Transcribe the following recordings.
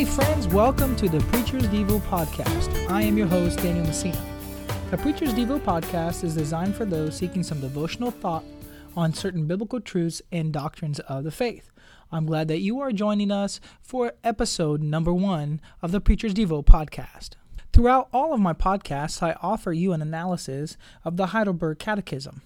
Hi, friends. Welcome to the Preacher's Devo podcast. I am your host, Daniel Messina. The Preacher's Devo podcast is designed for those seeking some devotional thought on certain biblical truths and doctrines of the faith. I'm glad that you are joining us for episode number one of the Preacher's Devo podcast. Throughout all of my podcasts, I offer you an analysis of the Heidelberg Catechism.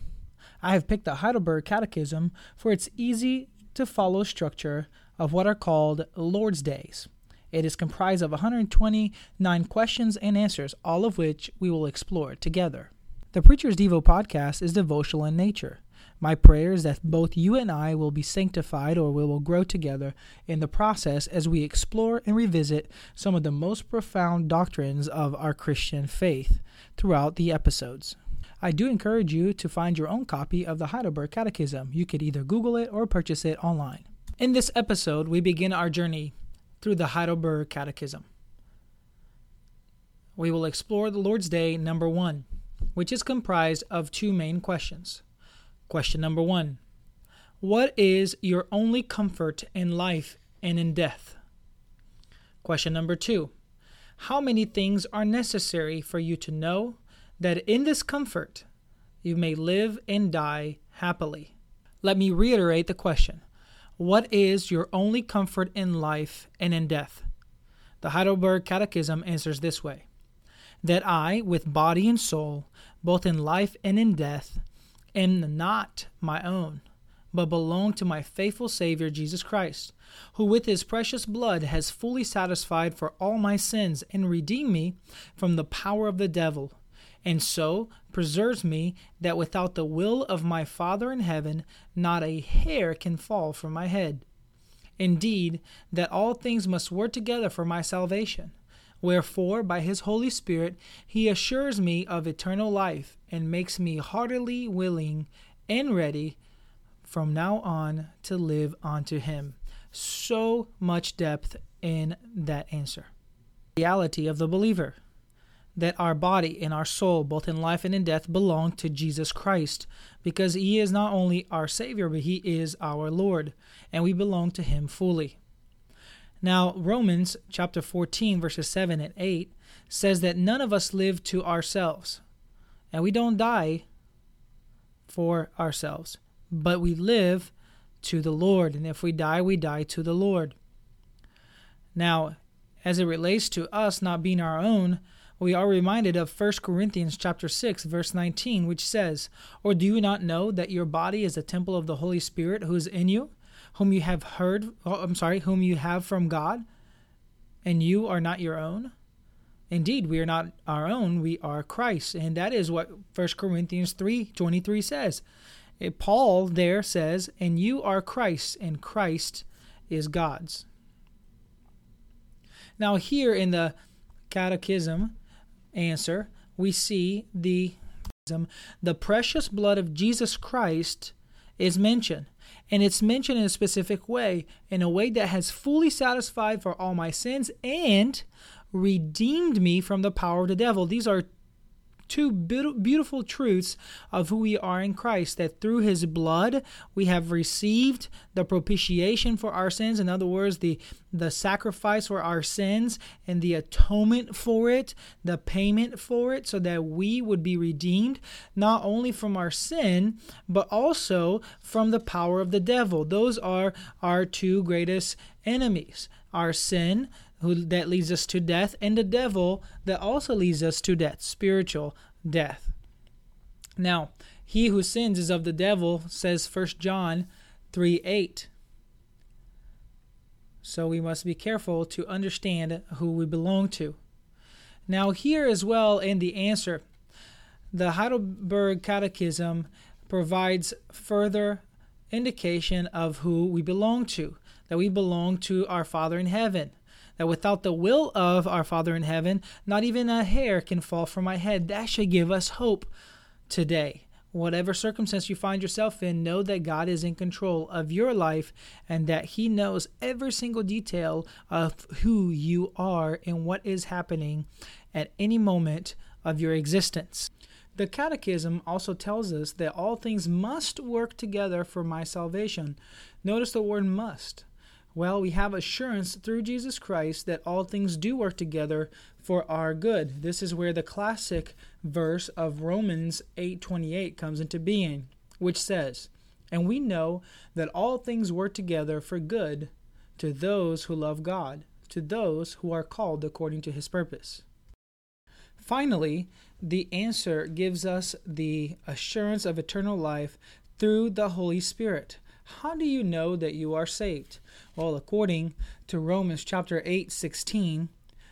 I have picked the Heidelberg Catechism for its easy to follow structure of what are called Lord's Days. It is comprised of 129 questions and answers, all of which we will explore together. The Preacher's Devo podcast is devotional in nature. My prayer is that both you and I will be sanctified or we will grow together in the process as we explore and revisit some of the most profound doctrines of our Christian faith throughout the episodes. I do encourage you to find your own copy of the Heidelberg Catechism. You could either Google it or purchase it online. In this episode, we begin our journey through the Heidelberg Catechism. We will explore the Lord's Day number one, which is comprised of two main questions. Question number one What is your only comfort in life and in death? Question number two How many things are necessary for you to know that in this comfort you may live and die happily? Let me reiterate the question What is your only comfort in life and in death? The Heidelberg Catechism answers this way That I, with body and soul, both in life and in death, am not my own, but belong to my faithful Savior Jesus Christ, who with his precious blood has fully satisfied for all my sins and redeemed me from the power of the devil, and so preserves me that without the will of my Father in heaven not a hair can fall from my head. Indeed, that all things must work together for my salvation Wherefore, by his Holy Spirit, he assures me of eternal life and makes me heartily willing and ready from now on to live unto him. So much depth in that answer. reality of the believer that our body and our soul, both in life and in death, belong to Jesus Christ because he is not only our Savior, but he is our Lord, and we belong to him fully. Now, Romans chapter 14, verses 7 and 8 says that none of us live to ourselves, and we don't die for ourselves, but we live to the Lord. And if we die, we die to the Lord. Now, as it relates to us not being our own, we are reminded of 1 Corinthians chapter 6 verse 19 which says, "Or do you not know that your body is a temple of the Holy Spirit who is in you, whom you have heard, oh, I'm sorry, whom you have from God, and you are not your own? Indeed, we are not our own, we are Christ. And that is what 1 Corinthians 3:23 says. Eh, Paul there says, "And you are Christ, and Christ is God's." Now here in the catechism answer, we see the the precious blood of Jesus Christ is mentioned and it's mentioned in a specific way, in a way that has fully satisfied for all my sins and redeemed me from the power of the devil. These are two beautiful truths of who we are in Christ that through his blood we have received the propitiation for our sins. In other words the the sacrifice for our sins and the atonement for it the payment for it so that we would be redeemed not only from our sin but also from the power of the devil. Those are our two greatest enemies our sin who that leads us to death, and the devil that also leads us to death, spiritual death. Now, he who sins is of the devil, says 1 John 3 8. So we must be careful to understand who we belong to. Now, here as well in the answer, the Heidelberg Catechism provides further indication of who we belong to, that we belong to our Father in heaven that without the will of our Father in heaven, not even a hair can fall from my head. That should give us hope today. Whatever circumstance you find yourself in, know that God is in control of your life and that He knows every single detail of who you are and what is happening at any moment of your existence. The Catechism also tells us that all things must work together for my salvation. Notice the word must Well, we have assurance through Jesus Christ that all things do work together for our good. This is where the classic verse of Romans 8:28 comes into being, which says, "And we know that all things work together for good to those who love God, to those who are called according to his purpose." Finally, the answer gives us the assurance of eternal life through the Holy Spirit. How do you know that you are saved? Well, according to Romans chapter 8, 16,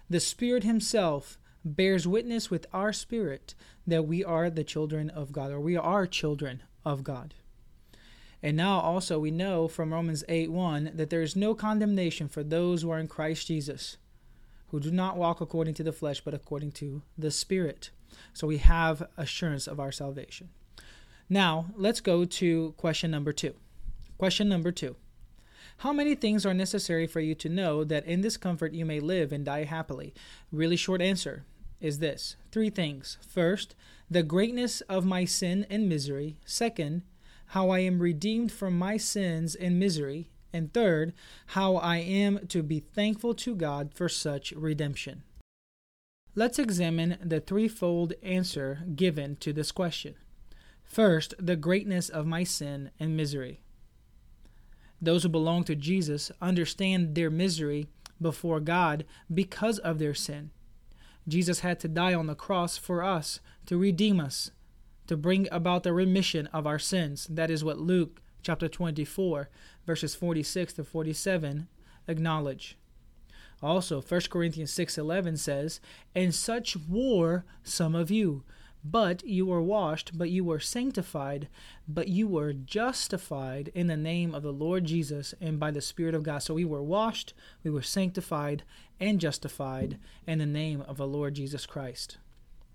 the Spirit Himself bears witness with our spirit that we are the children of God, or we are children of God. And now also we know from Romans 8 1 that there is no condemnation for those who are in Christ Jesus, who do not walk according to the flesh, but according to the Spirit. So we have assurance of our salvation. Now, let's go to question number two. Question number two How many things are necessary for you to know that in this comfort you may live and die happily? Really short answer is this three things. First, the greatness of my sin and misery. Second, how I am redeemed from my sins and misery. And third, how I am to be thankful to God for such redemption. Let's examine the threefold answer given to this question. First, the greatness of my sin and misery. Those who belong to Jesus understand their misery before God because of their sin. Jesus had to die on the cross for us to redeem us, to bring about the remission of our sins. That is what Luke chapter 24, verses 46 to 47 acknowledge. Also, 1 Corinthians 6:11 says, "And such were some of you, but you were washed, but you were sanctified, but you were justified in the name of the Lord Jesus and by the Spirit of God. So we were washed, we were sanctified, and justified in the name of the Lord Jesus Christ.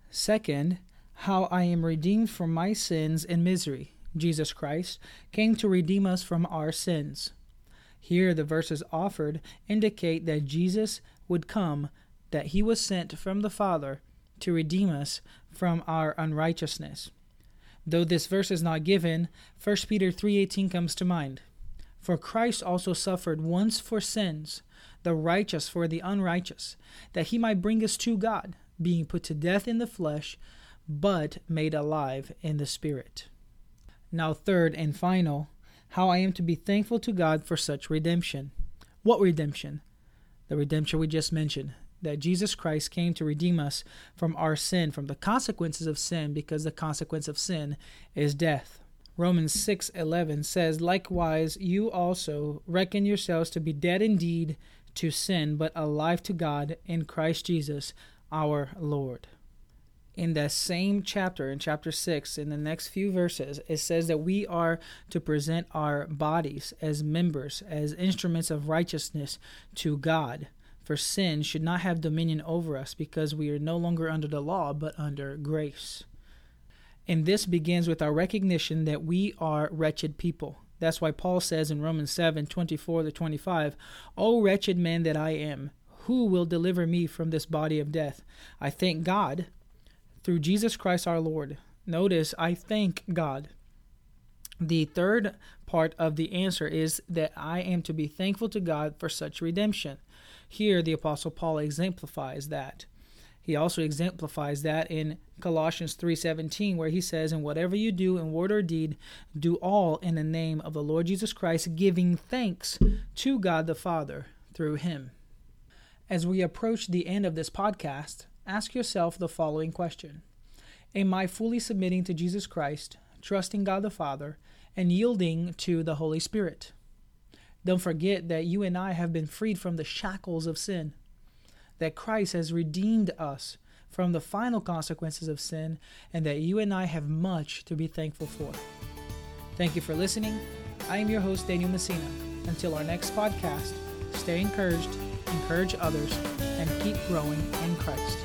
Second, how I am redeemed from my sins and misery. Jesus Christ came to redeem us from our sins. Here, the verses offered indicate that Jesus would come, that he was sent from the Father to redeem us from our unrighteousness. Though this verse is not given, 1 Peter 3:18 comes to mind. For Christ also suffered once for sins, the righteous for the unrighteous, that he might bring us to God, being put to death in the flesh, but made alive in the spirit. Now, third and final, how I am to be thankful to God for such redemption. What redemption? The redemption we just mentioned, that Jesus Christ came to redeem us from our sin, from the consequences of sin, because the consequence of sin is death. Romans 6:11 says, "Likewise you also reckon yourselves to be dead indeed to sin, but alive to God in Christ Jesus our Lord." In that same chapter, in chapter 6, in the next few verses, it says that we are to present our bodies as members, as instruments of righteousness to God for sin should not have dominion over us because we are no longer under the law but under grace. And this begins with our recognition that we are wretched people. That's why Paul says in Romans 7 24 to 25, O wretched man that I am, who will deliver me from this body of death? I thank God through Jesus Christ our Lord. Notice, I thank God. The third part of the answer is that I am to be thankful to God for such redemption. Here, the Apostle Paul exemplifies that. He also exemplifies that in Colossians 3:17 where he says and whatever you do in word or deed do all in the name of the Lord Jesus Christ giving thanks to God the Father through him. As we approach the end of this podcast, ask yourself the following question. Am I fully submitting to Jesus Christ, trusting God the Father, and yielding to the Holy Spirit? Don't forget that you and I have been freed from the shackles of sin, that Christ has redeemed us from the final consequences of sin, and that you and I have much to be thankful for. Thank you for listening. I am your host, Daniel Messina. Until our next podcast, stay encouraged, encourage others, and keep growing in Christ.